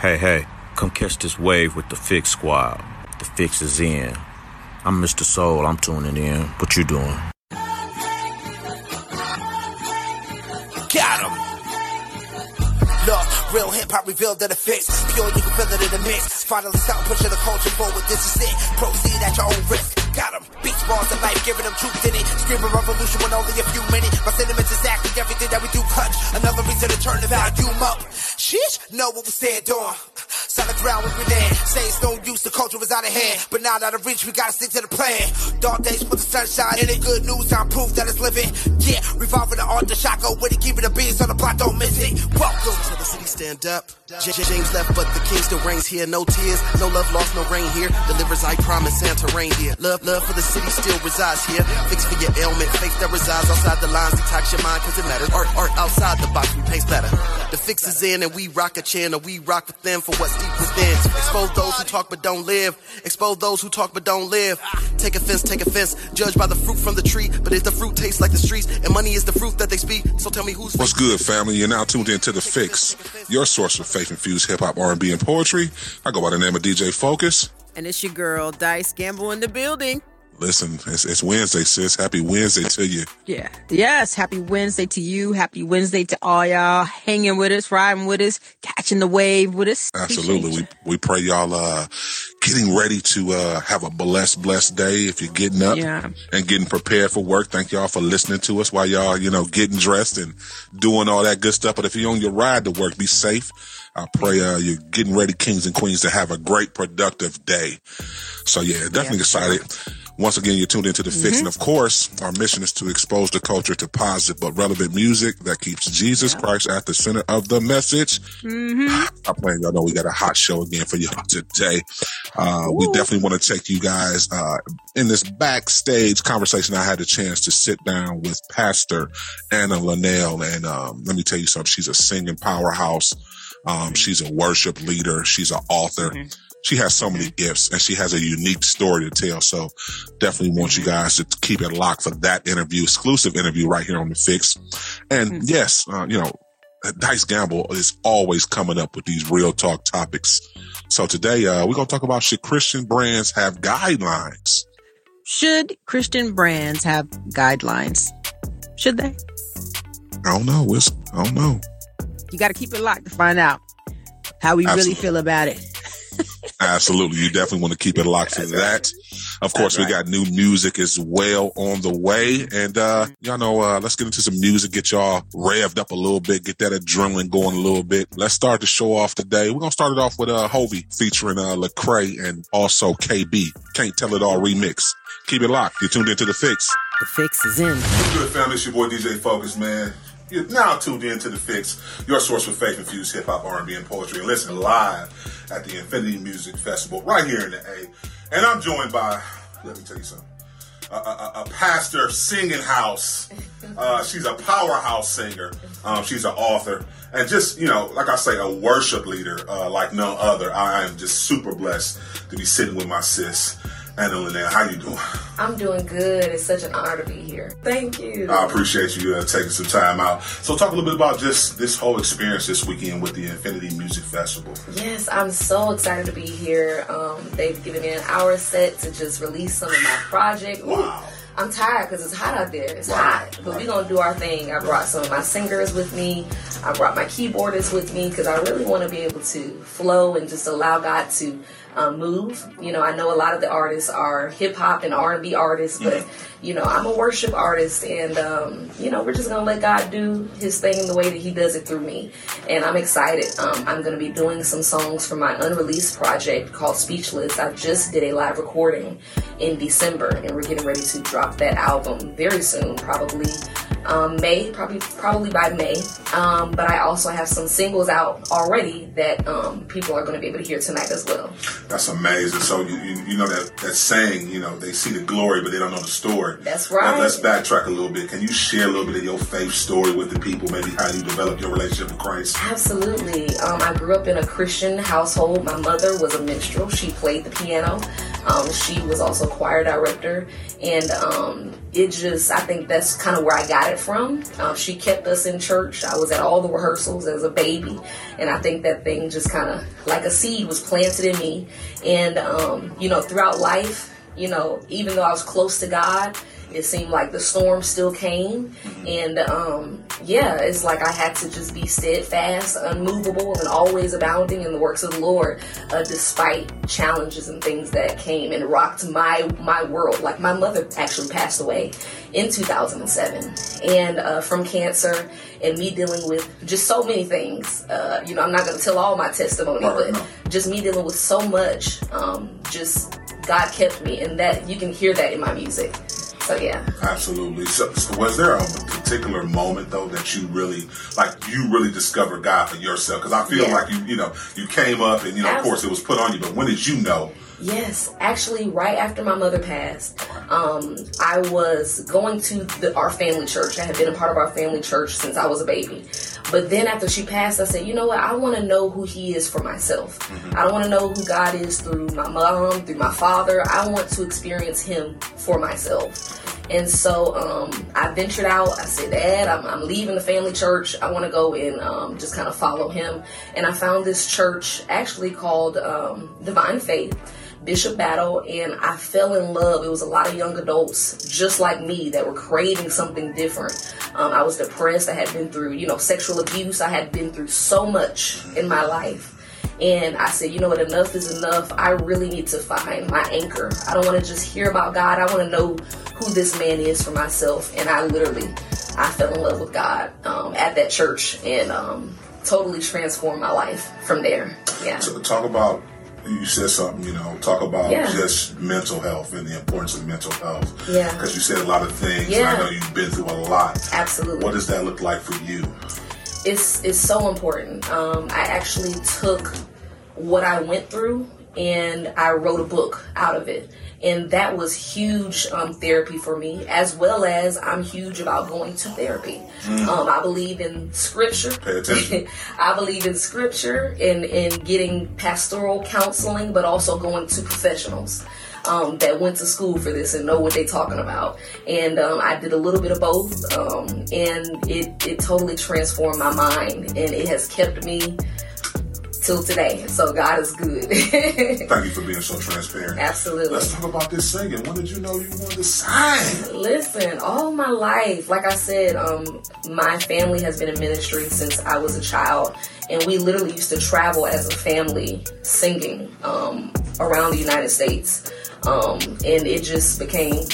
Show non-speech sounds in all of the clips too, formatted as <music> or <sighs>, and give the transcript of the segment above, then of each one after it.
Hey, hey, come catch this wave with the Fix Squad. The Fix is in. I'm Mr. Soul, I'm tuning in. What you doing? Got him. Look, real hip hop revealed that it fits. Pure, you can feel it in the mix. Finally start pushing the culture forward. This is it. Proceed at your own risk. Got him. Beats, bars, and life, giving them truth in it. Screaming revolution with only a few minutes. My sentiments exactly everything that we do clutch. Another reason to turn the volume up. Sheesh, know what we stand on. Solid ground when we land. Say it's no use, the culture was out of hand. But now out of reach, we gotta stick to the plan. Dark days for the sunshine. Any good news, I'm proof that it's living. Yeah, revolving the art, the shotgun with it, keeping the beats on the block, don't miss it. Welcome to the city, stand up. James left, but the king still reigns here. No tears, no love lost, no rain here. Delivers, I promise, Santa reindeer. Love, love for the city still resides here. Fix for your ailment, faith that resides outside the lines. Detox your mind, cause it matters. Art, art outside the box, we paint better. The fix is in, and we rock a channel. We rock with them for what's deep within. Expose those who talk but don't live. Expose those who talk but don't live. Take offense, take offense. Judge by the fruit from the tree. But if the fruit tastes like the streets, and money is the fruit that they speak, so tell me who's. What's good, family? You're now tuned into The Fix, your source for faith-infused hip-hop, R&B, and poetry. I go by the name of DJ Focus. And it's your girl, Dice Gamble in the building. Listen, it's, it's Wednesday, sis. Happy Wednesday to you. Yeah. Yes. Happy Wednesday to you. Happy Wednesday to all y'all hanging with us, riding with us, catching the wave with us. Absolutely. We, we pray y'all, uh, getting ready to, uh, have a blessed, blessed day. If you're getting up Yeah. and getting prepared for work, thank y'all for listening to us while y'all, you know, getting dressed and doing all that good stuff. But if you're on your ride to work, be safe. I pray, uh, you're getting ready, kings and queens, to have a great, productive day. So yeah, definitely excited. Once again, you're tuned into the fix, and of course, our mission is to expose the culture to positive but relevant music that keeps Jesus Christ at the center of the message. <sighs> I'm playing. Y'all know we got a hot show again for y'all today. Uh, we definitely want to take you guys uh, in this backstage conversation. I had a chance to sit down with Pastor Anna Lonnel, and um, let me tell you something. She's a singing powerhouse. Um, she's a worship leader. She's an author. She has so many gifts and she has a unique story to tell. So definitely want you guys to keep it locked for that interview, exclusive interview right here on the fix. And yes, uh, you know, Dice Gamble is always coming up with these real talk topics. So today, uh, we're going to talk about should Christian brands have guidelines? Should Christian brands have guidelines? Should they? I don't know. It's, I don't know. You got to keep it locked to find out how we really feel about it. Absolutely. You definitely want to keep it locked for that. Of course, we got new music as well on the way. And, uh, y'all know, uh, let's get into some music, get y'all revved up a little bit, get that adrenaline going a little bit. Let's start the show off today. We're going to start it off with, uh, Hulvey featuring, uh, Lecrae and also KB. Can't Tell It All remix. Keep it locked. You're tuned into The Fix. The fix is in. What's good, family? It's your boy DJ Focus, man. You're now tuned in to The Fix, your source for faith-infused hip-hop, R&B, and poetry. And listen live at the Infinity Music Festival right here in the A. And I'm joined by, let me tell you something, a, a, a- pastor singing house. Uh, she's a powerhouse singer. Um, she's an author. And just, you know, like I say, a worship leader uh, like no other. I am just super blessed to be sitting with my sis, Anna Lonnel. How you doing? I'm doing good. It's such an honor to be here. Thank you. I appreciate you uh, taking some time out. So, talk a little bit about just this whole experience this weekend with the Infinity Music Festival. yes, I'm so excited to be here. Um, they've given me an hour set to just release some of my project. Ooh, Wow. I'm tired because it's hot out there. It's Wow. hot, but we're gonna do our thing. I brought some of my singers with me. I brought my keyboardists with me because I really want to be able to flow and just allow God to um, move. You know, I know a lot of the artists are hip hop and R and B artists, but you know, I'm a worship artist, and um, you know, we're just gonna let God do His thing the way that He does it through me. And I'm excited. Um, I'm gonna be doing some songs for my unreleased project called Speechless. I just did a live recording in December, and we're getting ready to drop that album very soon, probably um, May, probably probably by May. Um, but I also have some singles out already that um, people are going to be able to hear tonight as well. That's amazing. So, you, you, you know that, that saying, you know, they see the glory, but they don't know the story. That's Now, right. let's backtrack a little bit. Can you share a little bit of your faith story with the people, maybe how you developed your relationship with Christ? Absolutely. Um, I grew up in a Christian household. My mother was a minstrel. She played the piano. Um, she was also choir director, and um, it just I think that's kind of where I got it from. Um, she kept us in church. I was at all the rehearsals as a baby, and I think that thing just kind of like a seed was planted in me. And um, you know, throughout life, you know, even though I was close to God it seemed like the storm still came. And um, yeah it's like i had to just be steadfast unmovable and always abounding in the works of the lord uh, despite challenges and things that came and rocked my my world. Like my mother actually passed away in 2007 and uh, from cancer and me dealing with just so many things uh, you know i'm not going to tell all my testimony but just me dealing with so much um, just god kept me and that you can hear that in my music so yeah. Absolutely. So, so, was there a particular moment though that you really like you really discovered God for yourself? Because I feel yeah. like you you know you came up and you know Absolutely. of course it was put on you, but when did you know? Yes, actually, right after my mother passed, um, I was going to the, our family church. I had been a part of our family church since I was a baby. But then after she passed, I said, you know what? I want to know who He is for myself. Mm-hmm. I don't want to know who God is through my mom, through my father. I want to experience Him for myself. And so um, I ventured out. I said, Dad, I'm, I'm leaving the family church. I want to go and um, just kind of follow him. And I found this church actually called um, Divine Faith. Bishop Battle, and I fell in love. It was a lot of young adults just like me that were craving something different. Um, I was depressed. I had been through, you know, sexual abuse. I had been through so much in my life. And I said, you know what, enough is enough. I really need to find my anchor. I don't want to just hear about God. I want to know who this man is for myself. And I literally, I fell in love with God um, at that church and um, totally transformed my life from there. Yeah. So talk about you said something, you know, talk about yeah. just mental health and the importance of mental health. Yeah. Because you said a lot of things. Yeah. I know you've been through a lot. Absolutely. What does that look like for you? It's it's so important. Um, I actually took what I went through and I wrote a book out of it. And that was huge um, therapy for me, as well as I'm huge about going to therapy. Mm. Um, I believe in scripture. Pay attention. <laughs> I believe in scripture and in getting pastoral counseling, but also going to professionals. Um, that went to school for this and know what they're talking about. And um, I did a little bit of both, um, and it, it totally transformed my mind, and it has kept me till today. So God is good. <laughs> Thank you for being so transparent. Absolutely. Let's talk about this singing. When did you know you wanted to sing? Listen, all my life, like I said, um, my family has been in ministry since I was a child, and we literally used to travel as a family singing um, around the United States, um, and it just became,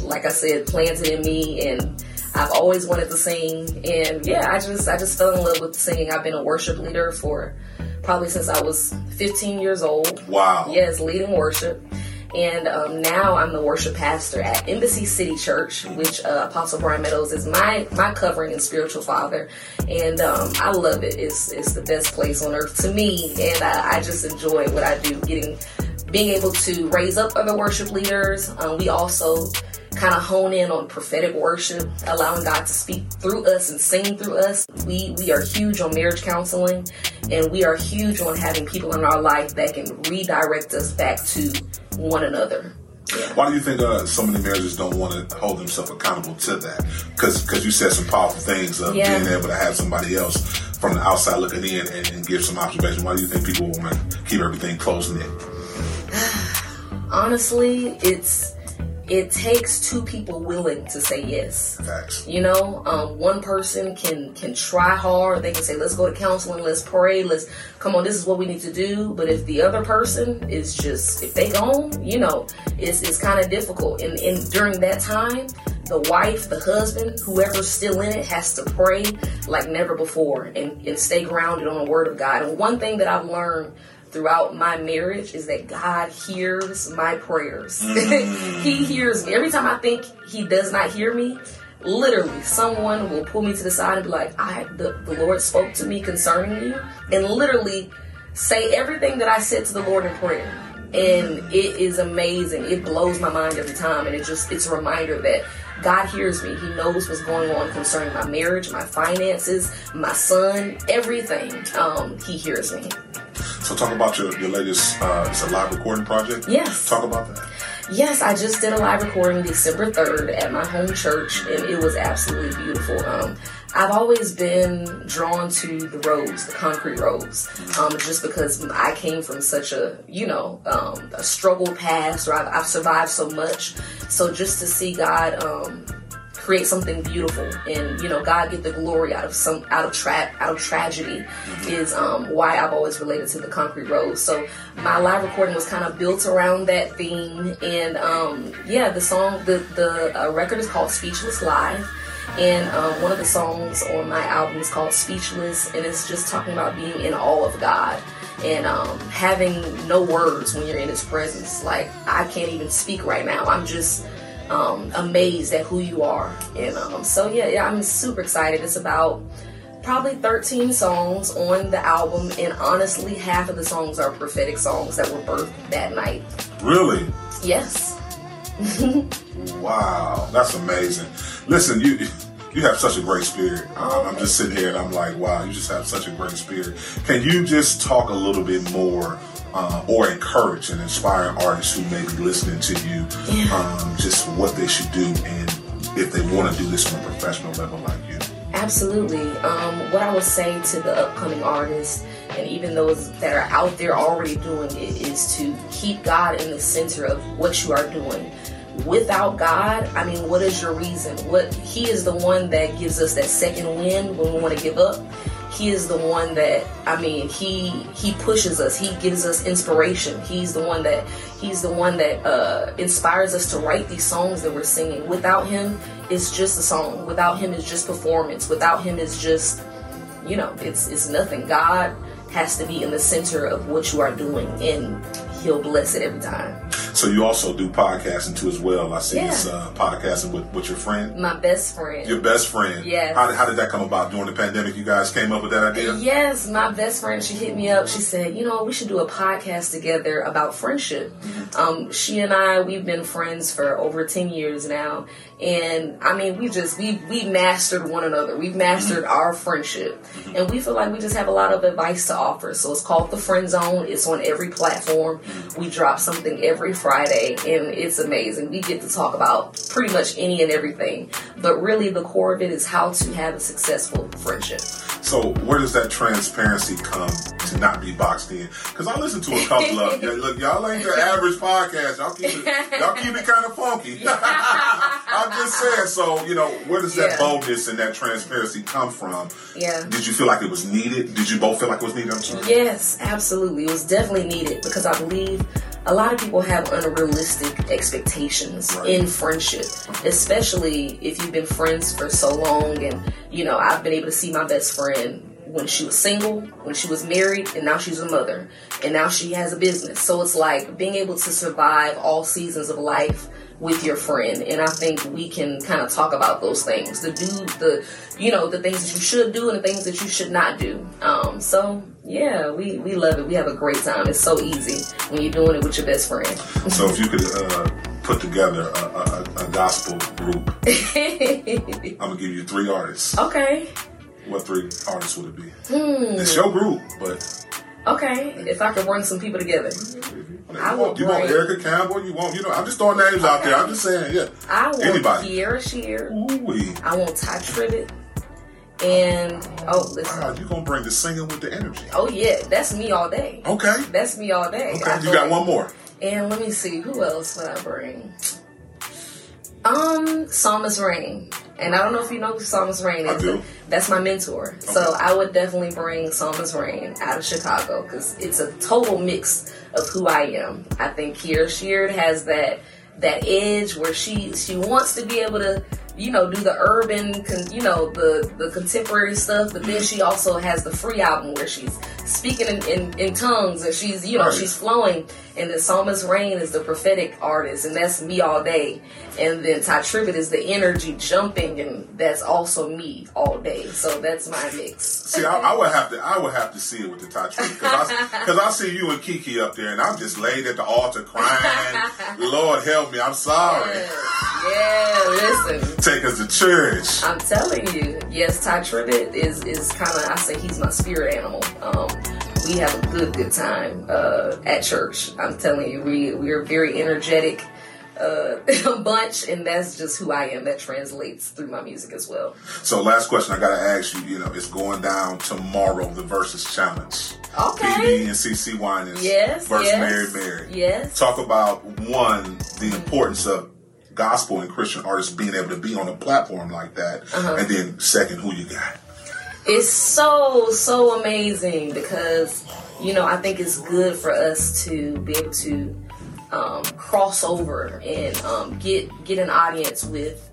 like I said, planted in me and. I've always wanted to sing, and yeah, I just I just fell in love with singing. I've been a worship leader for probably since I was 15 years old. Wow. Yes, leading worship. And um, now I'm the worship pastor at Embassy City Church, which uh, Apostle Bryan Meadows is my my covering and spiritual father. And um, I love it. It's it's the best place on earth to me, and I, I just enjoy what I do. Getting being able to raise up other worship leaders. Um, we also kind of hone in on prophetic worship, allowing God to speak through us and sing through us. We we are huge on marriage counseling, and we are huge on having people in our life that can redirect us back to one another. Yeah. Why do you think uh, so many marriages don't want to hold themselves accountable to that? Because because you said some powerful things of yeah. being able to have somebody else from the outside looking in and, and give some observation. Why do you think people want to keep everything closed knit? <sighs> Honestly, it's it takes two people willing to say yes. Facts. You know, um, one person can can try hard. They can say, "Let's go to counseling. Let's pray. Let's come on. This is what we need to do." But if the other person is just if they gone, you know, it's it's kind of difficult. And and during that time, the wife, the husband, whoever's still in it, has to pray like never before and and stay grounded on the Word of God. And one thing that I've learned throughout my marriage is that God hears my prayers. <laughs> Mm. he hears me. Every time I think He does not hear me, literally someone will pull me to the side and be like, I the, the Lord spoke to me concerning you and literally say everything that I said to the Lord in prayer. And it is amazing. It blows my mind every time. And it just it's a reminder that God hears me. He knows what's going on concerning my marriage, my finances, my son, everything. Um, he hears me. So talk about your, your latest, uh, it's a live recording project? Yes. Talk about that. Yes, I just did a live recording December 3rd at my home church, and it was absolutely beautiful. Um, I've always been drawn to the roads, the concrete roads, um, just because I came from such a, you know, um, a struggle past, or I've, I've survived so much. So just to see God um, create something beautiful. And you know god get the glory out of some out of tra- out of tragedy is um, why i've always related to the concrete road. So my live recording was kind of built around that theme. And um, yeah the song the the uh, record is called speechless live. And um, one of the songs on my album is called speechless. And it's just talking about being in awe of god. And um, having no words when you're in his presence. Like i can't even speak right now. I'm just um, amazed at who you are. And um, so, yeah, yeah, I'm super excited. It's about probably 13 songs on the album, and honestly, half of the songs are prophetic songs that were birthed that night. Really? Yes. <laughs> Wow, that's amazing. Listen, you <laughs> you have such a great spirit. Um, I'm just sitting here and I'm like, wow, you just have such a great spirit. Can you just talk a little bit more uh, or encourage and inspire artists who may be listening to you, Yeah. um, just what they should do and if they want to do this on a professional level like you? Absolutely. Um, what I would say to the upcoming artists and even those that are out there already doing it is to keep God in the center of what you are doing. Without God, I mean, what is your reason? What He is the one that gives us that second wind when we want to give up. He is the one that I mean, he he pushes us. He gives us inspiration. He's the one that he's the one that uh, inspires us to write these songs that we're singing. Without him, it's just a song. Without him, it's just performance. Without him, it's just you know, it's it's nothing. God has to be in the center of what you are doing, and He'll bless it every time. So you also do podcasting too as well. I see Yeah. this uh, podcasting with, with your friend, My best friend. your best friend. Yes. How, did- how did that come about during the pandemic? You guys came up with that idea? Yes, my best friend, she hit me up. She said, you know, we should do a podcast together about friendship. Um, she and I, we've been friends for over 10 years now. And I mean, we just, we, we mastered one another. We've mastered mm-hmm. our friendship. Mm-hmm. And we feel like we just have a lot of advice to offer. So it's called The Friend Zone. It's on every platform. Mm-hmm. We drop something every Friday and it's amazing. We get to talk about pretty much any and everything. But really the core of it is how to have a successful friendship. So where does that transparency come to not be boxed in? Because I listen to a couple of yeah, look, y'all ain't the average podcast. Y'all keep it, y'all keep it kind of funky. <laughs> I'm just saying. So you know, where does that Yeah. boldness and that transparency come from? Yeah. Did you feel like it was needed? Did you both feel like it was needed? Yes, absolutely. It was definitely needed because I believe a lot of people have unrealistic expectations Right. in friendship, especially if you've been friends for so long. And, you know, I've been able to see my best friend when she was single, when she was married, and now she's a mother, and now she has a business. So it's like being able to survive all seasons of life with your friend and i think we can kind of talk about those things. The do the you know the things that you should do and the things that you should not do. Um so yeah we we love it. We have a great time. It's so easy when you're doing it with your best friend. So if you could uh, put together a, a, a gospel group, <laughs> I'm gonna give you three artists. okay What three artists would it be? Hmm. It's your group, but okay if i could bring some people together I want, you want bring- Erica Campbell? You want you know? I'm just throwing names out there. I'm just saying, yeah. i want Anybody? Kierra Sheard. Ooh-wee. i want Tye Tribbett and oh listen Wow, you gonna bring the singing with the energy? oh yeah that's me all day Okay. that's me all day I Okay. You got one more. And let me see, who else would I bring? Um, Psalmist Raine. And I don't know if you know who Psalmist Raine is. but That's my mentor. Okay. So I would definitely bring Psalmist Raine out of Chicago because it's a total mix of who I am. I think Kierra Sheard has that that edge where she she wants to be able to you know do the urban con, you know the the contemporary stuff but then she also has the free album where she's speaking in, in, in tongues and she's you know Right. she's flowing and then Psalmist Raine is the prophetic artist and that's me all day and then Tye Tribbett is the energy jumping and that's also me all day so that's my mix See, I, I would have to, I would have to see it with the touch because I, I see you and Kiki up there, and I'm just laid at the altar crying. <laughs> Lord help me, I'm sorry. yeah listen Take us to church. I'm telling you, yes, Tye Tribbett is is kind of I say he's my spirit animal. Um, we have a good, good time uh, at church. I'm telling you, we we are very energetic uh, <laughs> bunch, and that's just who I am. That translates through my music as well. So, last question I gotta ask you. You know, it's going down tomorrow. The versus challenge. Okay. BeBe and CeCe Winans. Yes. Versus yes, Mary Mary. Yes. Talk about one the importance of gospel and Christian artists being able to be on a platform like that, Uh-huh. and then second, who you got. It's so so amazing because you know I think it's good for us to be able to um, cross over and um, get get an audience with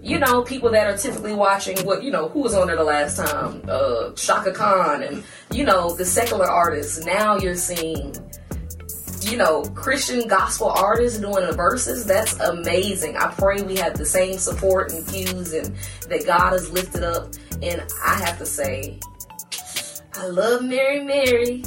you know people that are typically watching what you know who was on there the last time uh, Chaka Khan and you know the secular artists. Now you're seeing you know, Christian gospel artists doing the verses, that's amazing. I pray we have the same support and views and that God has lifted up. And I have to say, I love Mary Mary,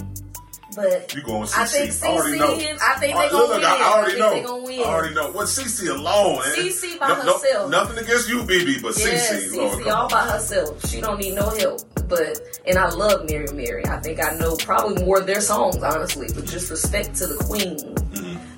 but You going CeCe? I think I already CeCe know. is- I think they Alright, gonna look, win. I I already think know. win. I already know. What CeCe alone? CeCe by No- no- herself. nothing against you, BeBe, but yeah, CeCe. Lord, CeCe come all by herself. She don't need no help. But and I love Mary Mary. I think I know probably more of their songs, honestly, but just respect to the queen.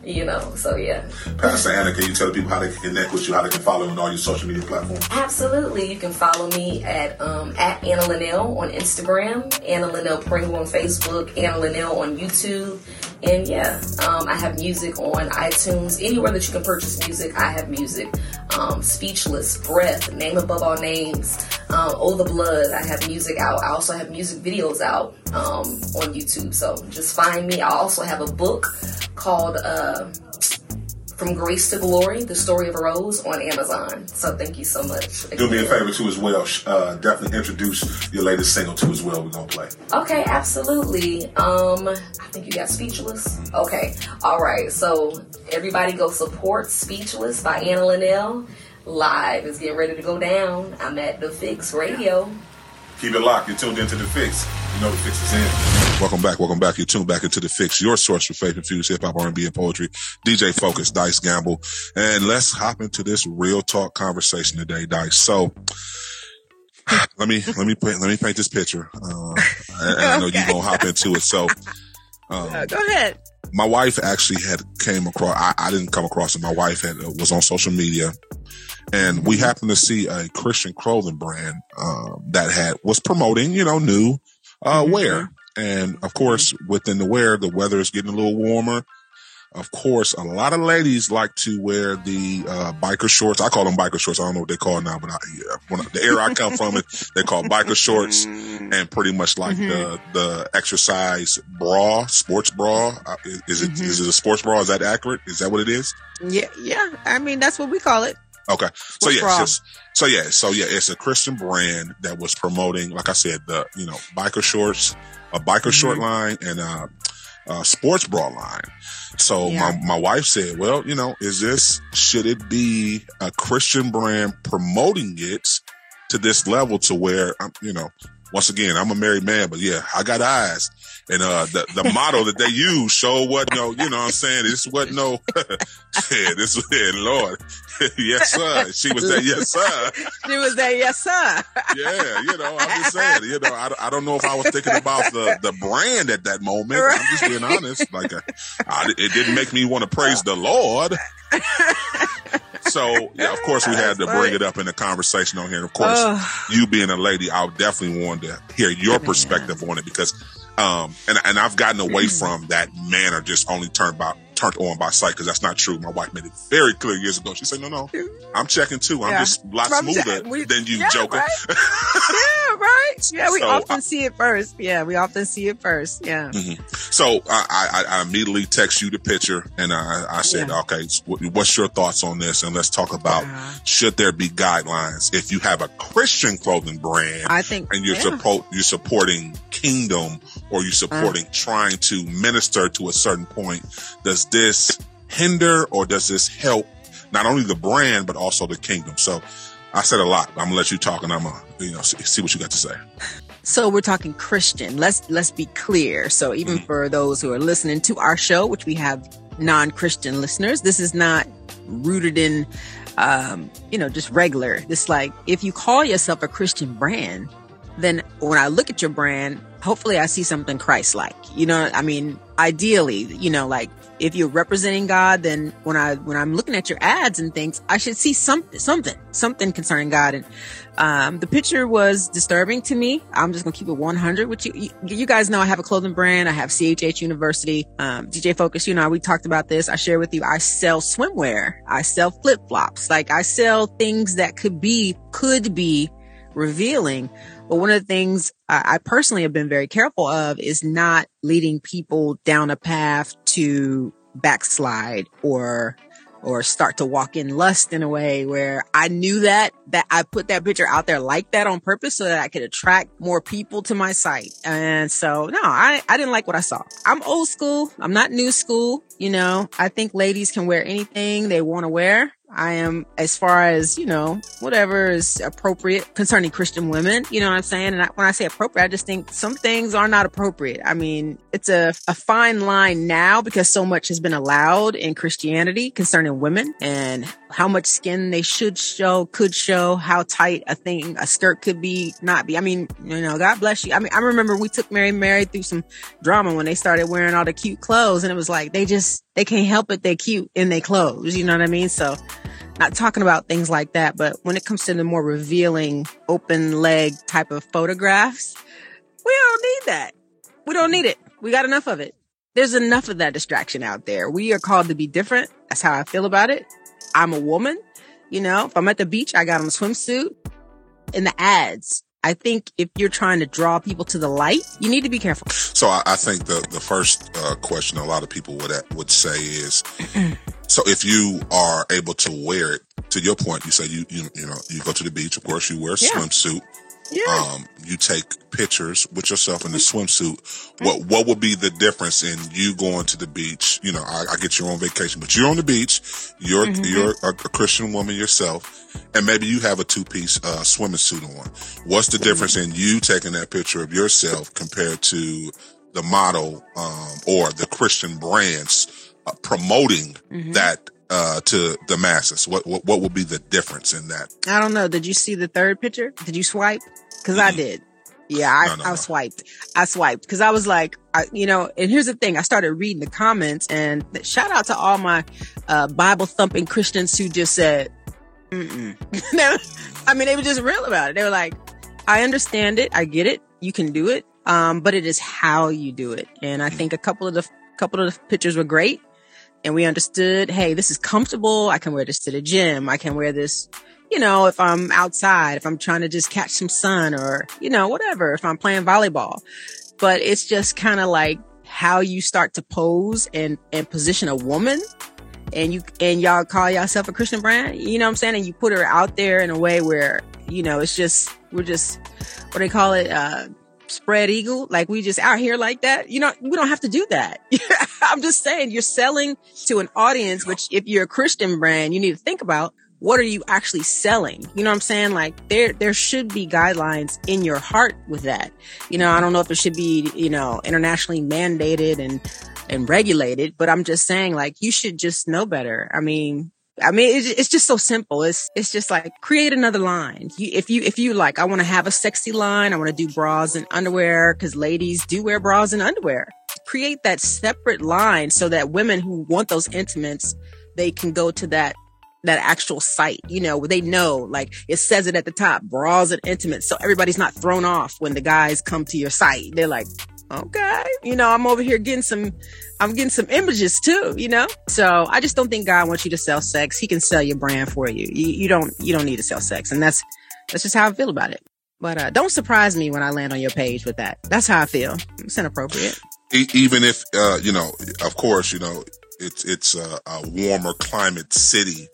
You know, so yeah. Pastor Anna, can you tell the people how they can connect with you, how they can follow you on all your social media platforms? Absolutely. You can follow me at um, at Anna Lonnel on Instagram, Anna Lonnel Pringle on Facebook, Anna Lonnel on YouTube. And yeah, um, I have music on iTunes. Anywhere that you can purchase music, I have music. Um, Speechless, Breath, Name Above All Names, um, Oh the Blood. I have music out. I also have music videos out um, on YouTube. So just find me. I also have a book called uh, From Grace to Glory, The Story of a Rose on Amazon. So thank you so much. Do me a favor too as well. Uh, definitely introduce your latest single too as well. We're gonna play. Okay, absolutely. Um, I think you got Speechless. Okay, all right. So everybody go support Speechless by Anna Lonnel. Live is getting ready to go down. I'm at the Fix Radio. Keep it locked. You're tuned into the fix. You know the fix is in. Welcome back. Welcome back. You're tuned back into the fix. Your source for faith infused hip hop, R&B, and poetry. DJ Focus, Dice Gamble, and let's hop into this real talk conversation today, Dice. So. <sighs> Let me let me paint, let me paint this picture. Uh, and I know you're <laughs> gonna hop into it. So, um, Uh, go ahead. my wife actually had came across I, I didn't come across it. My wife had uh, was on social media. And we happened to see a christian clothing brand um, that had was promoting you know new uh, wear. And of course within the wear the weather is getting a little warmer of course a lot of ladies like to wear the uh, biker shorts i call them biker shorts i don't know what they call now but I, yeah, when I, the area i come from it they call biker shorts and pretty much like the the exercise bra, sports bra. Uh, is, is it is it a sports bra? Is that accurate? Is that what it is? Yeah, yeah. I mean, that's what we call it. Okay, so yeah, just, so yeah, so yeah, it's a Christian brand that was promoting, like I said, the you know biker shorts, a biker short Mm-hmm. line, and a, a sports bra line. So Yeah. my my wife said, well, you know, is this should it be a Christian brand promoting it to this level to where I'm, you know, once again, I'm a married man, but yeah, I got eyes. And uh the, the motto that they use show what no, you know what I'm saying? This what no <laughs> yeah, this yeah, Lord. <laughs> yes, sir. She was that yes, sir. She was that yes, sir. Yeah, you know, I'm just saying, you know, I, I don't know if I was thinking about the, the brand at that moment. I'm just being honest. Like, uh, I, it didn't make me want to praise the Lord. So, yeah, of course, we had to bring it up in the conversation on here. Of course, Ugh. you being a lady, I definitely wanted to hear your perspective on it because, um, and, and I've gotten away Mm. from that manner, just only turned by, turned on by sight because that's not true. My wife made it very clear years ago. She said, no, no, I'm checking too. I'm Yeah. just a lot smoother <laughs> we- than you, yeah, Joker. right? <laughs> yeah, right. Yeah, we So, often I- see it first. Yeah, we often see it first. Yeah. So I, I, I immediately text you the picture and I, I said, Yeah. okay, what's your thoughts on this? And let's talk about Uh-huh. should there be guidelines if you have a Christian clothing brand I think. and you're you're supporting kingdom or you're supporting trying to minister to a certain point. Does this hinder or does this help not only the brand but also the kingdom? So I said a lot. I'm gonna let you talk and I'm gonna you know see, what you got to say. So we're talking Christian. Let's let's be clear. So even Mm-hmm. for those who are listening to our show, which we have non-Christian listeners, this is not rooted in um, you know, just regular. It's like if you call yourself a Christian brand, then when I look at your brand, hopefully I see something Christ-like. You know, I mean, ideally, you know, like if you're representing God, then when I when I'm looking at your ads and things, I should see something something something concerning God. And um, the picture was disturbing to me. I'm just gonna keep it 100 Which you. you. You guys know I have a clothing brand. I have CHH University, um, DJ Focus. You know, we talked about this. I share with you. I sell swimwear. I sell flip flops. Like I sell things that could be could be revealing. But one of the things I, personally have been very careful of is not leading people down a path to backslide or or start to walk in lust in a way where I knew that, that I put that picture out there like that on purpose so that I could attract more people to my site. And so, no, I, I didn't like what I saw. I'm old school. I'm not new school. You know, I think ladies can wear anything they want to wear. I am as far as, you know, whatever is appropriate concerning Christian women. You know what I'm saying? And I, when I say appropriate, I just think some things are not appropriate. I mean, it's a, a fine line now because so much has been allowed in Christianity concerning women and how much skin they should show, could show, how tight a thing, a skirt could be, not be. I mean, you know, God bless you. I mean, I remember we took Mary Mary through some drama when they started wearing all the cute clothes and it was like, they just, they can't help it. They're cute in their clothes. You know what I mean? So not talking about things like that, but when it comes to the more revealing open leg type of photographs, we don't need that. We don't need it. We got enough of it. There's enough of that distraction out there. We are called to be different. That's how I feel about it. I'm a woman. You know, if I'm at the beach, I got on a swimsuit. In the ads, I think if you're trying to draw people to the light, you need to be careful. So I, I think the the first uh, question a lot of people would would say is, <clears throat> so if you are able to wear it, to your point, you say you you you know you go to the beach. Of course, you wear a Yeah. swimsuit. Yeah. Um, you take pictures with yourself in the swimsuit. What what would be the difference in you going to the beach? You know, I, I get you're on vacation, but you're on the beach. You're you're a, a Christian woman yourself, and maybe you have a two piece uh, swimming suit on. What's the difference in you taking that picture of yourself compared to the model um, or the Christian brands uh, promoting that uh, to the masses? What, what what would be the difference in that? I don't know. Did you see the third picture? Did you swipe? Cause I did. Yeah, I, No, no, I no. swiped. I swiped because I was like, I, you know, and here's the thing. I started reading the comments and shout out to all my, uh, Bible thumping Christians who just said, mm-mm. <laughs> No, I mean, they were just real about it. They were like, I understand it. I get it. You can do it. Um, but it is how you do it. And I think a couple of the, couple of the pictures were great and we understood, hey, this is comfortable. I can wear this to the gym. I can wear this, you know, if I'm outside, if I'm trying to just catch some sun or, you know, whatever, if I'm playing volleyball. But it's just kind of like how you start to pose and, and position a woman and you, and y'all call yourself a Christian brand, you know what I'm saying? And you put her out there in a way where, you know, it's just, we're just, what do they call it? Uh, spread eagle. Like we just out here like that. You know, we don't have to do that. <laughs> I'm just saying you're selling to an audience, which if you're a Christian brand, you need to think about what are you actually selling? You know what I'm saying? Like there, there should be guidelines in your heart with that. You know, I don't know if it should be, you know, internationally mandated and, and regulated, but I'm just saying like you should just know better. I mean, I mean, it's, it's just so simple. It's, it's just like create another line. You, if you, if you like, I want to have a sexy line. I want to do bras and underwear because ladies do wear bras and underwear. Create that separate line so that women who want those intimates, they can go to that that actual site, you know, they know, like it says it at the top, bras and intimates. So everybody's not thrown off when the guys come to your site. They're like, okay, you know, I'm over here getting some, I'm getting some images too, you know? So I just don't think God wants you to sell sex. He can sell your brand for you. You, you don't, you don't need to sell sex. And that's, that's just how I feel about it. But, uh, don't surprise me when I land on your page with that. That's how I feel. It's inappropriate. Even if uh, you know, of course, you know, it's it's a, a warmer climate city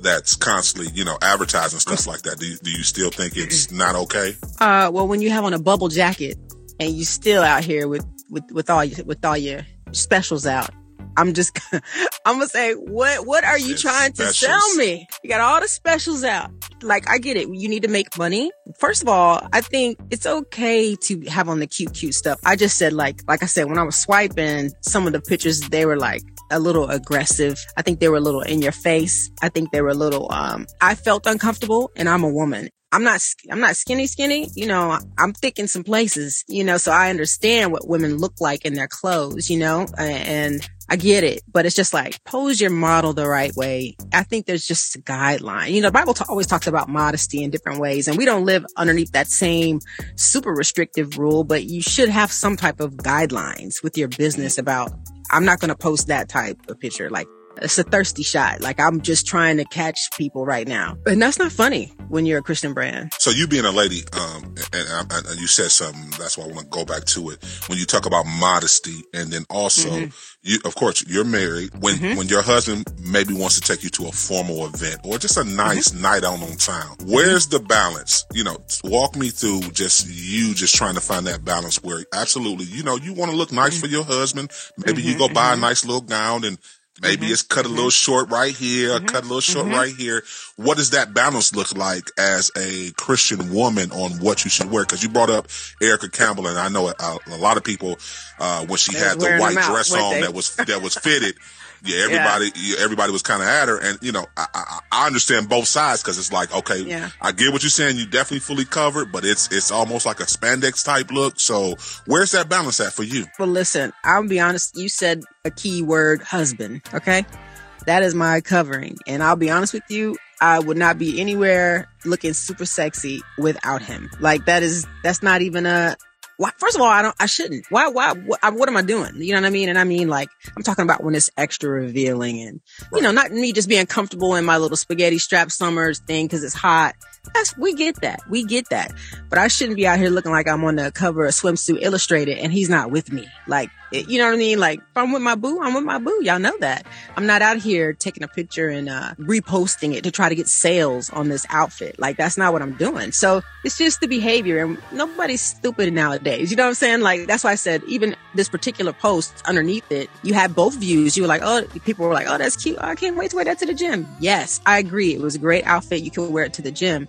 that's constantly, you know, advertising stuff like that. Do you, do you still think it's <clears throat> not okay? Uh, well, when you have on a bubble jacket and you still out here with, with, with all your, with all your specials out, I'm just, <laughs> I'm gonna say, what, what are you It's trying to specials. sell me? You got all the specials out. Like, I get it. You need to make money. First of all, I think it's okay to have on the cute, cute stuff. I just said, like, like I said, when I was swiping some of the pictures, they were like, a little aggressive. I think they were a little in your face. I think they were a little, um, I felt uncomfortable and I'm a woman. I'm not, I'm not skinny, skinny. You know, I'm thick in some places, you know, so I understand what women look like in their clothes, you know, and I get it, but it's just like pose your model the right way. I think there's just a guideline. You know, the Bible t- always talks about modesty in different ways and we don't live underneath that same super restrictive rule, but you should have some type of guidelines with your business about, I'm not going to post that type of picture. Like it's a thirsty shot. Like I'm just trying to catch people right now. And that's not funny when you're a Christian brand. So you being a lady, um, and, and, and you said something, that's why I want to go back to it. When you talk about modesty and then also, mm-hmm. you, of course, you're married. When, mm-hmm. when your husband maybe wants to take you to a formal event or just a nice mm-hmm. night out on town, where's the balance? You know, walk me through just you just trying to find that balance where absolutely, you know, you want to look nice mm-hmm. for your husband. Maybe you mm-hmm. go buy a mm-hmm. nice little gown and Maybe mm-hmm. it's cut a little short right here, mm-hmm. cut a little short mm-hmm. right here. What does that balance look like as a Christian woman on what you should wear? Because you brought up Erica Campbell, and I know a, a lot of people uh, when she They're had the white dress on that was that was fitted. <laughs> yeah, everybody, yeah. everybody was kind of at her, and you know, I, I, I understand both sides because it's like, okay, yeah. I get what you're saying. You definitely fully covered, but it's it's almost like a spandex type look. So, where's that balance at for you? Well, listen, I'll be honest. You said a key word, husband. Okay, that is my covering, and I'll be honest with you. I would not be anywhere looking super sexy without him. Like that is that's not even a why, first of all, I don't, I shouldn't. Why, why, what, what, am I doing? You know what I mean? And I mean, like, I'm talking about when it's extra revealing and, right. you know, not me just being comfortable in my little spaghetti strap summers thing because it's hot. That's, we get that. We get that. But I shouldn't be out here looking like I'm on the cover of Swimsuit Illustrated and he's not with me. Like, you know what I mean? Like, if I'm with my boo, I'm with my boo. Y'all know that. I'm not out here taking a picture and uh, reposting it to try to get sales on this outfit. Like, that's not what I'm doing. So it's just the behavior, and nobody's stupid nowadays. You know what I'm saying? Like, that's why I said even this particular post underneath it, you had both views. You were like, oh, people were like, oh, that's cute. Oh, I can't wait to wear that to the gym. Yes, I agree. It was a great outfit. You can wear it to the gym.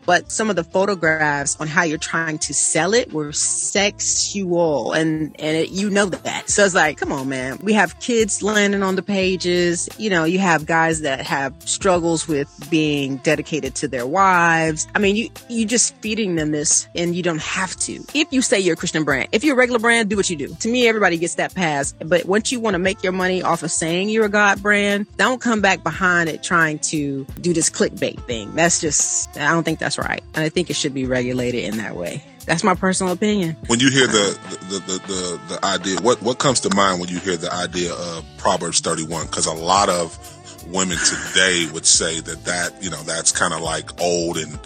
But some of the photographs on how you're trying to sell it were sexual, and and it, you know that. So it's like, come on, man. We have kids landing on the pages. You know, you have guys that have struggles with being dedicated to their wives. I mean, you, you just feeding them this and you don't have to. If you say you're a Christian brand, if you're a regular brand, do what you do. To me, everybody gets that pass. But once you want to make your money off of saying you're a God brand, don't come back behind it trying to do this clickbait thing. That's just, I don't think that's right. And I think it should be regulated in that way. That's my personal opinion. When you hear the the, the, the, the idea, what, what comes to mind when you hear the idea of Proverbs 31? Because a lot of women today would say that that, you know, that's kind of like old and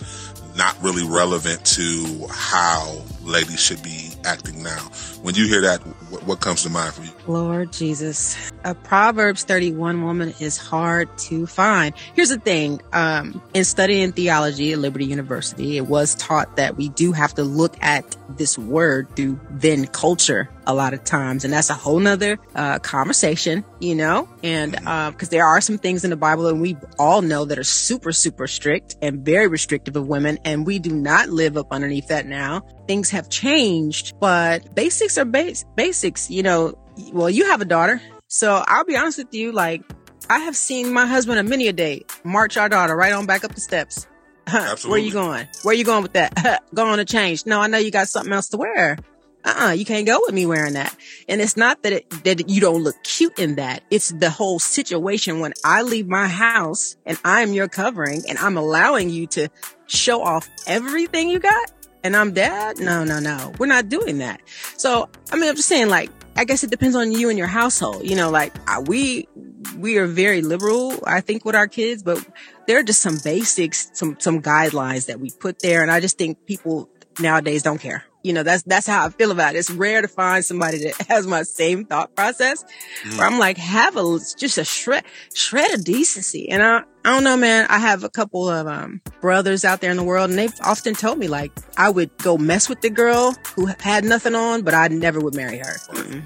not really relevant to how ladies should be acting now. When you hear that, what, what comes to mind for you? Lord Jesus. A Proverbs 31 woman is hard to find. Here's the thing. Um, in studying theology at Liberty University, it was taught that we do have to look at this word through then culture a lot of times. And that's a whole nother, uh, conversation, you know, and, mm-hmm. uh, there are some things in the Bible and we all know that are super, super strict and very restrictive of women. And we do not live up underneath that now. Things have changed, but basics are base, basics, you know, well, you have a daughter. So I'll be honest with you, like, I have seen my husband a many a day march our daughter right on back up the steps. Absolutely. <laughs> Where you going? Where you going with that? <laughs> going to change. No, I know you got something else to wear. Uh-uh, you can't go with me wearing that. And it's not that it, that you don't look cute in that. It's the whole situation when I leave my house and I'm your covering and I'm allowing you to show off everything you got and I'm dad. No, no, no. We're not doing that. So, I mean, I'm just saying like, I guess it depends on you and your household. You know, like we, we are very liberal, I think, with our kids, but there are just some basics, some, some guidelines that we put there. And I just think people nowadays don't care. You know, that's, that's how I feel about it. It's rare to find somebody that <laughs> has my same thought process mm. where I'm like, have a, just a shred, shred of decency. And I, I don't know, man. I have a couple of, um, brothers out there in the world and they've often told me like, I would go mess with the girl who had nothing on, but I never would marry her.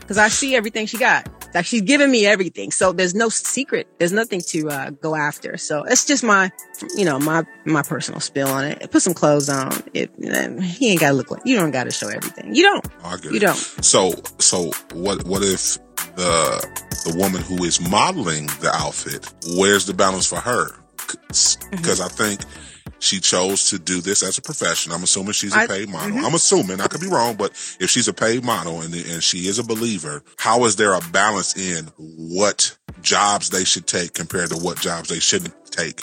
Cause I see everything she got. Like she's giving me everything. So there's no secret. There's nothing to, uh, go after. So it's just my, you know, my, my personal spill on it. Put some clothes on. It, he ain't gotta look like, you don't gotta show everything. You don't. Oh, you it. don't. So, so what, what if the, the woman who is modeling the outfit, where's the balance for her? Because mm-hmm. I think she chose to do this as a profession. I'm assuming she's a paid model. mhm. I'm assuming I could be wrong, but if she's a paid model and and she is a believer, how is there a balance in what jobs they should take compared to what jobs they shouldn't take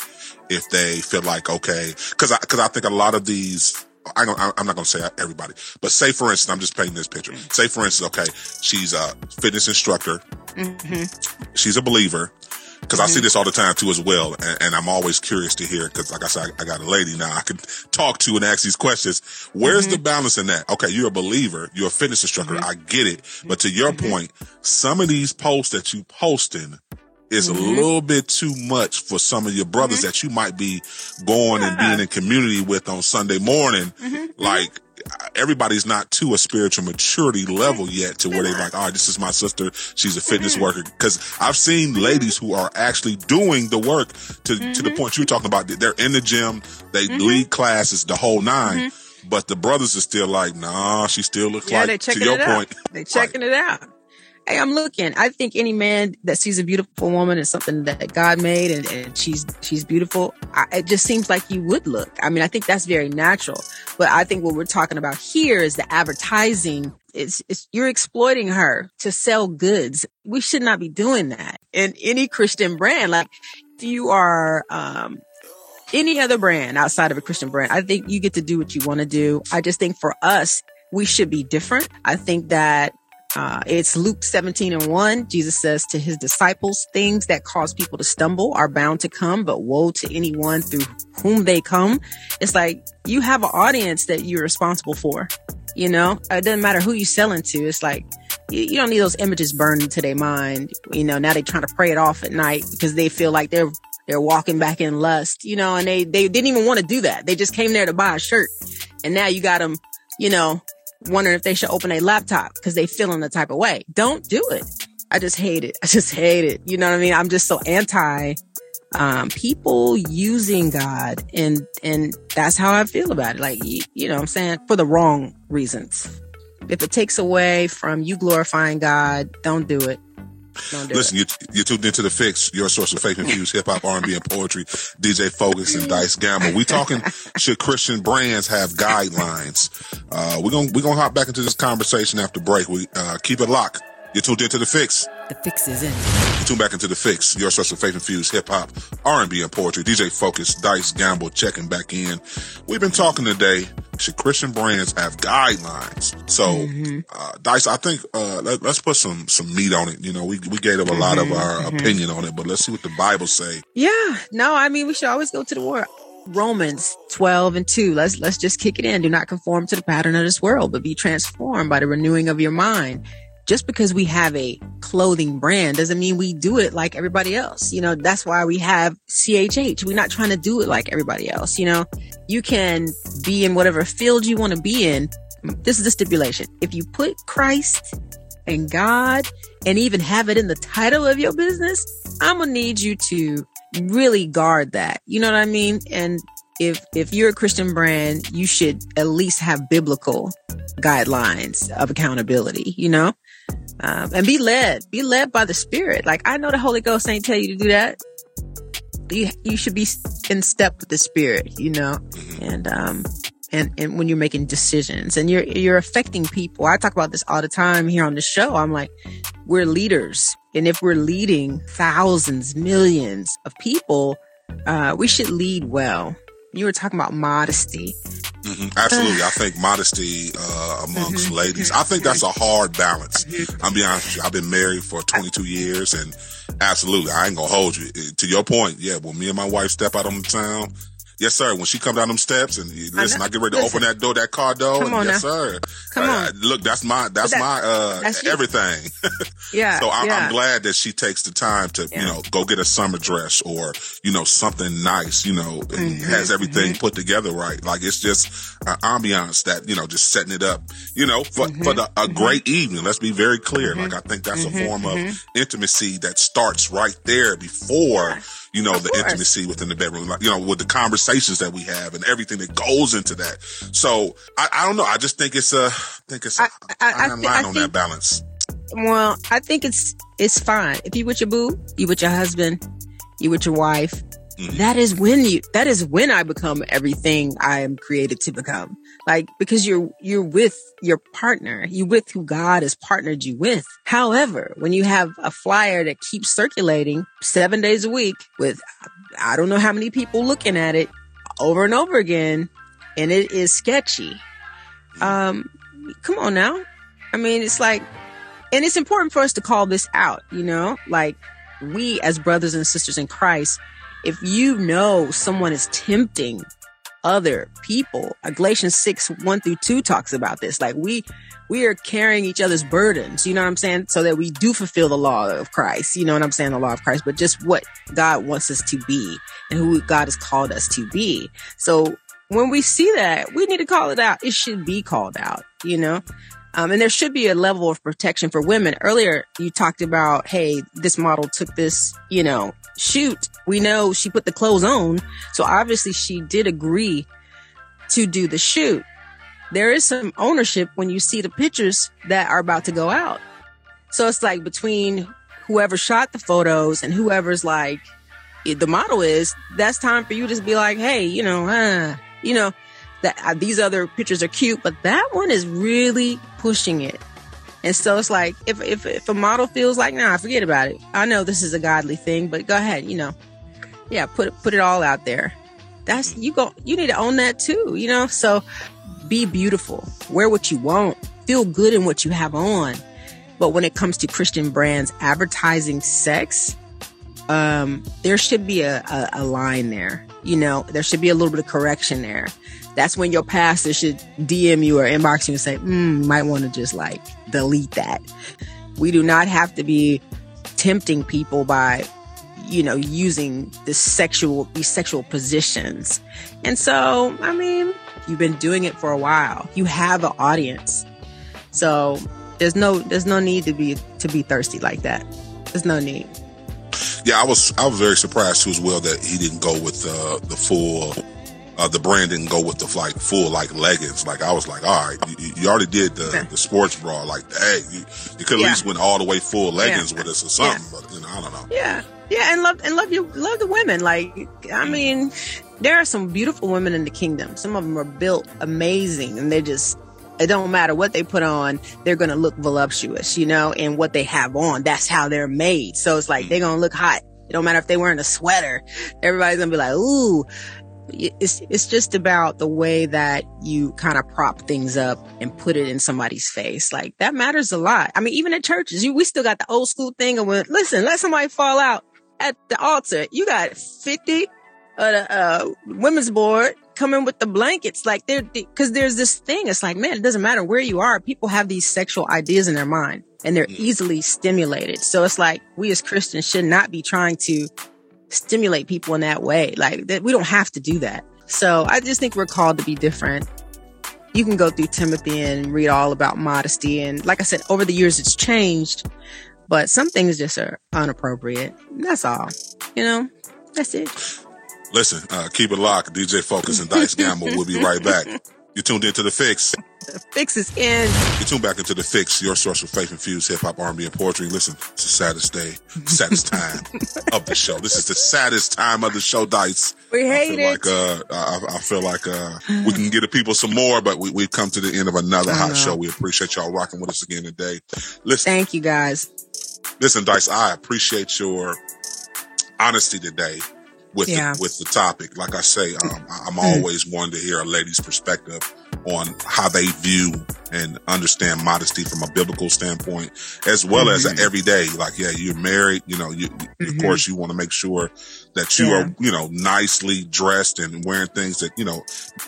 if they feel like okay? Because I because I think a lot of these. I don't, I'm not going to say everybody, but say for instance, I'm just painting this picture. Mm. Say for instance, okay, she's a fitness instructor. Mm-hmm. She's a believer because I see mm-hmm. this all the time too as well, and, and I'm always curious to hear because like I said, I, I got a lady now I can talk to and ask these questions. Where's the mm-hmm. balance in that? Okay, you're a believer, you're a fitness instructor, I get it, but to your point, some of these posts that you posting is a mm-hmm. little bit too much for some of your brothers mm-hmm. that you might be going and being in community with on Sunday morning, mm-hmm. like. Everybody's not to a spiritual maturity level yet to where they're like, all right, this is my sister. She's a fitness worker. Cause I've seen ladies who are actually doing the work to, to the point you're talking about. They're in the gym. They lead classes, the whole 9 But the brothers are still like, nah, she still looks Yeah, like, to your point. They checking it out. Hey, I'm looking. I think any man that sees a beautiful woman is something that God made, and, and she's she's beautiful. I, it just seems like you would look. I mean, I think that's very natural. But I think what we're talking about here is the advertising. It's, it's you're exploiting her to sell goods. We should not be doing that in any Christian brand. Like if you are um, any other brand outside of a Christian brand, I think you get to do what you want to do. I just think for us, we should be different. I think that uh, it's Luke 17 and 1. Jesus says to his disciples, things that cause people to stumble are bound to come, but woe to anyone through whom they come. It's like you have an audience that you're responsible for. You know, it doesn't matter who you're selling to. It's like you, you don't need those images burned into their mind. You know, now they're trying to pray it off at night because they feel like they're they're walking back in lust. You know, and they they didn't even want to do that. They just came there to buy a shirt, and now you got them. You know, wondering if they should open a laptop because they feeling the type of way. Don't do it. I just hate it. <laughs> I just hate it. You know what I mean? I'm just so anti um people using God and and that's how I feel about it. Like you, you know what I'm saying for the wrong reasons. If it takes away from you glorifying God, don't do it. Don't do Listen, it. you, you're tuned into the fix, your source of faith infused hip hop, R&B, and poetry. DJ Focus and Dice Gamble. We talking <laughs> should Christian brands have guidelines? Uh, we're gonna we're gonna hop back into this conversation after break. We uh, keep it locked. You're tuned into the fix. The fix is in. You tune back into the fix, your source of faith infused hip hop, R&B, and poetry. DJ Focus, Dice Gamble, checking back in. We've been talking today. Should Christian brands have guidelines? So, uh, Dice, I think uh, let, us put some some meat on it. You know, we we gave them a lot of our opinion on it, but let's see what the Bible say. Yeah. No, I mean we should always go to the word. Romans 12 and 2. Let's let's just kick it in. Do not conform to the pattern of this world, but be transformed by the renewing of your mind. Just because we have a clothing brand doesn't mean we do it like everybody else. You know, that's why we have CHH. We're not trying to do it like everybody else. You know, you can be in whatever field you want to be in. This is the stipulation. If you put Christ and God and even have it in the title of your business, I'm gonna need you to really guard that. You know what I mean? And if if you're a Christian brand, you should at least have biblical guidelines of accountability. You know, um, and be led, be led by the Spirit. Like I know the Holy Ghost ain't tell you to do that. You you should be in step with the Spirit. You know, and um. And, and when you're making decisions and you're you're affecting people, I talk about this all the time here on the show. I'm like, we're leaders. And if we're leading thousands, millions of people, uh, we should lead well. You were talking about modesty. hmm Absolutely. I think modesty uh, amongst ladies, I think that's a hard balance. I'm be honest with you. I've been married for 22 years and absolutely, I ain't gonna hold you. To your point, yeah, when me and my wife step out on the town, yes, sir. When she come down them steps and listen, I, know. get ready to Listen. open that door, that car door, Come and on yes, now. sir. Come Uh, on. Look, that's my, that's that- my, uh, that's everything. <laughs> Yeah. So I, yeah. I'm glad that she takes the time to, you know, go get a summer dress or, you know, something nice, you know, and Mm-hmm, has everything put together right. Like it's just an ambiance that, you know, just setting it up, you know, for, Mm-hmm, for the, a great evening. Let's be very clear. Like I think that's mm-hmm, a form of intimacy that starts right there before, you know, the course. intimacy within the bedroom, like, you know, with the conversations that we have and everything that goes into that. So I, I don't know. I just think it's a, I think it's a I- I- I fine thi- line I on that balance. Well, I think it's it's fine. If you with your boo, you with your husband, you with your wife, Mm-hmm. That is when you, that is when I become everything I am created to become. Like, because you're, you're with your partner, you with who God has partnered you with. However, when you have a flyer that keeps circulating seven days a week with, I don't know how many people looking at it over and over again, and it is sketchy. Um, come on now. I mean, it's like, and it's important for us to call this out, you know, like we as brothers and sisters in Christ, if you know someone is tempting other people, uh, Galatians 6, 1 through 2 talks about this. Like we, we are carrying each other's burdens, you know what I'm saying? So that we do fulfill the law of Christ, you know what I'm saying? The law of Christ, but just what God wants us to be and who God has called us to be. So when we see that, we need to call it out. It should be called out, you know? Um, and there should be a level of protection for women. Earlier, you talked about, hey, this model took this, you know, shoot. We know she put the clothes on. So obviously she did agree to do the shoot. There is some ownership when you see the pictures that are about to go out. So it's like between whoever shot the photos and whoever's like, the model is, that's time for you to be like, hey, you know, uh, you know, that uh, these other pictures are cute, but that one is really pushing it. And so it's like if if if a model feels like nah, forget about it. I know this is a godly thing, but go ahead, you know, yeah, put put it all out there. That's you go. You need to own that too, you know. So be beautiful, wear what you want, feel good in what you have on. But when it comes to Christian brands advertising sex, um, there should be a, a, a line there. You know, there should be a little bit of correction there that's when your pastor should DM you or inbox you and say, mm, might want to just like delete that. We do not have to be tempting people by, you know, using this sexual, these sexual positions. And so, I mean, you've been doing it for a while. You have an audience. So there's no, there's no need to be, to be thirsty like that. There's no need. Yeah, I was, I was very surprised too as well that he didn't go with uh, the full uh, the brand didn't go with the like full like leggings. Like I was like, all right, you, you already did the, the sports bra. Like, hey, you, you could at yeah. least went all the way full leggings yeah. with us or something. Yeah. But you know, I don't know. Yeah, yeah, and love and love you, love the women. Like, I mm. mean, there are some beautiful women in the kingdom. Some of them are built amazing, and they just it don't matter what they put on, they're going to look voluptuous, you know, and what they have on, that's how they're made. So it's like, mm. they're going to look hot. It don't matter if they're wearing a sweater. Everybody's going to be like, ooh, it's, it's just about the way that you kind of prop things up and put it in somebody's face. Like that matters a lot. I mean, even at churches, you, we still got the old school thing of when, listen, let somebody fall out at the altar. You got 50 of the, uh, women's board coming with the blankets. Like they're, cause there's this thing. It's like, man, it doesn't matter where you are. People have these sexual ideas in their mind and they're easily stimulated. So it's like we as Christians should not be trying to stimulate people in that way. Like that we don't have to do that. So I just think we're called to be different. You can go through Timothy and read all about modesty. And like I said, over the years it's changed, but some things just are inappropriate. That's all. You know, that's it. Listen, uh, keep it locked. DJ Focus and Dice Gamble. We'll be right back. <laughs> You tuned into the fix. The <laughs> fix is in. You tune back into the fix, your source of faith infused hip hop, R&B, and poetry. Listen, it's the saddest day, saddest time of the show. This is the saddest time of the show, Dice. We hate I feel it. Like, uh, I, I feel like uh, we can get the people some more, but we, we've come to the end of another hot show. We appreciate y'all rocking with us again today. Listen, thank you guys. Listen, Dice, I appreciate your honesty today with yeah. the, with the topic. Like I say, um, I'm mm. always wanting to hear a lady's perspective on how they view and understand modesty from a biblical standpoint, as well mm-hmm. as everyday. Like, yeah, you're married, you know, you, mm-hmm. of course you want to make sure that you yeah. are, you know, nicely dressed and wearing things that, you know,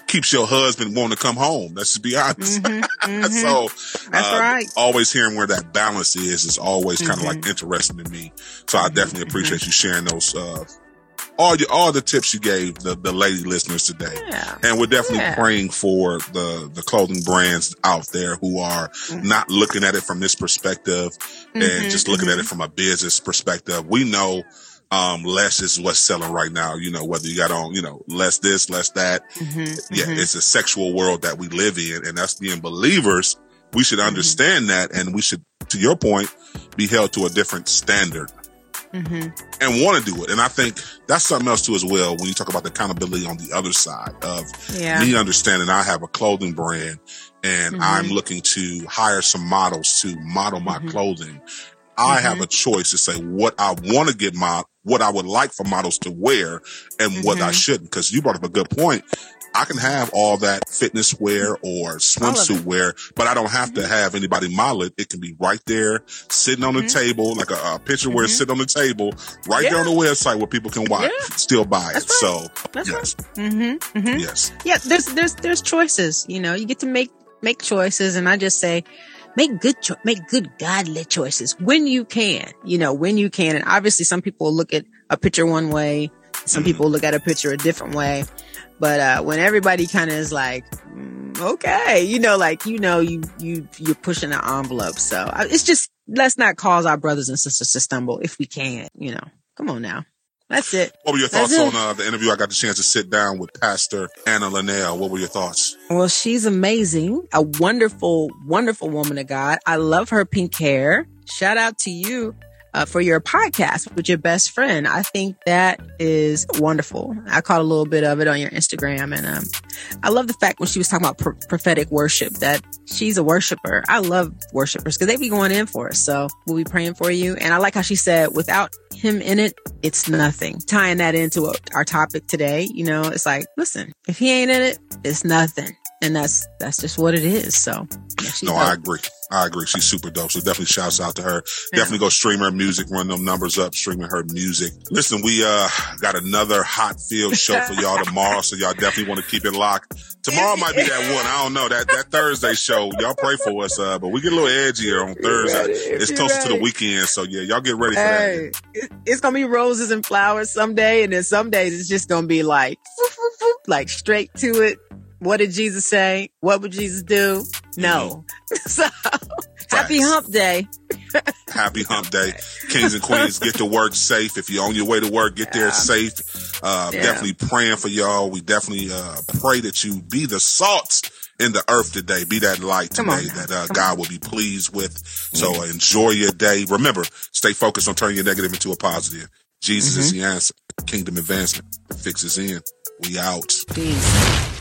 keeps your husband wanting to come home. Let's just be honest. Mm-hmm. <laughs> mm-hmm. so, that's uh, right. Always hearing where that balance is is always kind of like mm-hmm. interesting to me. So I definitely mm-hmm. appreciate you sharing those, uh, all your all the tips you gave the, the lady listeners today. Yeah. And we're definitely yeah. praying for the the clothing brands out there who are mm-hmm. not looking at it from this perspective mm-hmm, and just looking mm-hmm. at it from a business perspective. We know um, less is what's selling right now. You know, whether you got on, you know, less this, less that. Mm-hmm, yeah, mm-hmm. it's a sexual world that we live in, and us being believers, we should mm-hmm. understand that, and we should, to your point, be held to a different standard mm-hmm. and want to do it. And I think that's something else too as well. When you talk about the accountability on the other side of yeah. me understanding I have a clothing brand and mm-hmm. I'm looking to hire some models to model my mm-hmm. clothing. I have mm-hmm. a choice to say what I want to get my, what I would like for models to wear and what I mm-hmm. shouldn't. Cause you brought up a good point. I can have all that fitness wear or swimsuit wear, but I don't have mm-hmm. to have anybody model it. It can be right there, sitting on the mm-hmm. table, like a, a picture mm-hmm. where it's sitting on the table, right yeah. there on the website where people can watch, yeah. still buy That's it. Right. So, That's yes. Right. Mm-hmm. mm-hmm. Yes. Yeah. There's, there's, there's choices, you know, you get to make, make choices. And I just say, make good, cho- make good godly choices when you can, you know, when you can. And obviously some people look at a picture one way. Some mm-hmm. people look at a picture a different way. But uh, when everybody kind of is like, mm, okay, you know, like you know, you you you're pushing the envelope. So uh, it's just let's not cause our brothers and sisters to stumble if we can. You know, come on now. That's it. What were your thoughts on uh, the interview? I got the chance to sit down with Pastor Anna Lonnel. What were your thoughts? Well, she's amazing. A wonderful, wonderful woman of God. I love her pink hair. Shout out to you uh, for your podcast with your best friend. I think that is wonderful. I caught a little bit of it on your Instagram and, um, I love the fact when she was talking about pr- prophetic worship that she's a worshiper. I love worshipers because they be going in for us. So we'll be praying for you. And I like how she said without him in it, it's nothing. Tying that into our topic today, you know, it's like, listen, if he ain't in it, it's nothing and that's that's just what it is. So yeah, no, dope. I agree. I agree. She's super dope. So definitely shouts out to her. Yeah. Definitely go stream her music, run them numbers up, streaming her music. Listen, we uh got another hot field show for y'all <laughs> tomorrow, so y'all definitely want to keep it locked. Tomorrow might be that one. I don't know that that Thursday show. Y'all pray for us, uh, but we get a little edgier on Thursday. It's closer to the weekend, so yeah, y'all get ready for hey, that. It's gonna be roses and flowers someday, and then some days it's just gonna be like <laughs> like straight to it what did Jesus say? What would Jesus do? No. Mm-hmm. <laughs> so happy hump day. happy hump day. Kings and queens, get to work safe. If you're on your way to work, get yeah. there safe. Uh, yeah. definitely praying for y'all. We definitely, uh, pray that you be the salt in the earth today. Be that light today that uh, God on. will be pleased with. So mm-hmm. enjoy your day. Remember, stay focused on turning your negative into a positive. Jesus mm-hmm. is the answer. Kingdom advancement. The fix is in. We out. Peace.